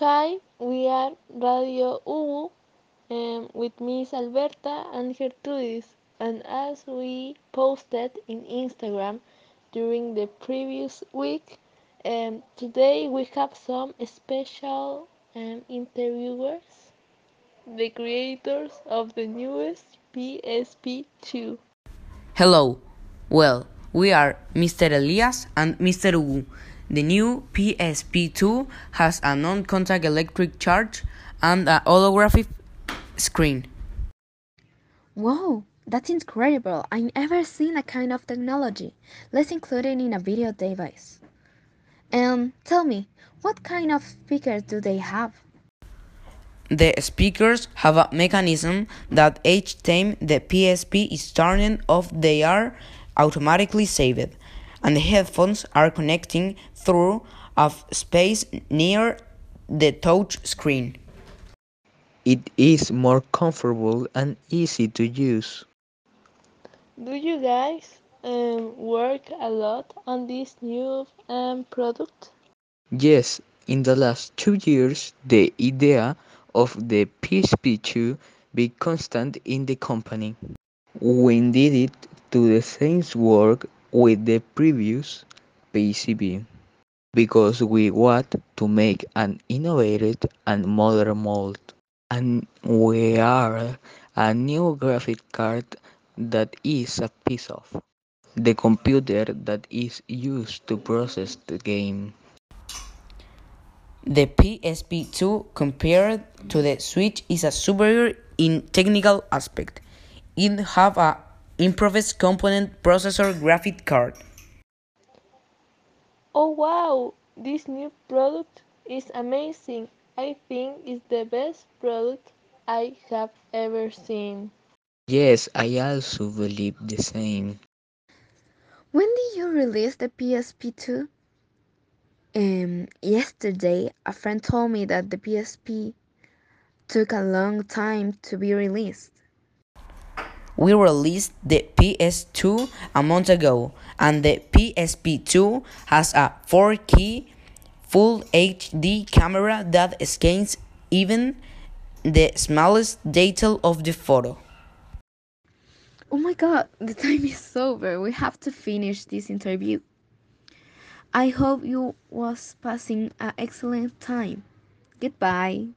Hi, we are Radio U um, with Miss Alberta and Gertrudis, and as we posted in Instagram during the previous week, um, today we have some special um, interviewers, the creators of the newest PSP2. Hello. Well, we are Mr. Elias and Mr. Wu. The new PSP2 has a non-contact electric charge and a holographic screen. Wow, that's incredible. I've never seen a kind of technology. Let's include it in a video device. And tell me, what kind of speakers do they have? The speakers have a mechanism that each time the PSP is turned off they are automatically saved, and the headphones are connecting through a space near the touch screen. It is more comfortable and easy to use. Do you guys um, work a lot on this new um, product? Yes, in the last two years, the idea of the PSP2 be constant in the company. We did it to the same work with the previous PSP because we want to make an innovative and modern mold and we are a new graphic card that is a piece of the computer that is used to process the game. The PSP2 compared to the Switch is a superior in technical aspect. It have a improved component processor graphic card. Oh wow, this new product is amazing. I think it's the best product I have ever seen. Yes, I also believe the same. When did you release the PSP2? Um, yesterday, a friend told me that the PSP took a long time to be released. We released the PS2 a month ago, and the PSP2 has a 4K Full HD camera that scans even the smallest detail of the photo. Oh my god, the time is over. We have to finish this interview. I hope you was passing an excellent time. Goodbye.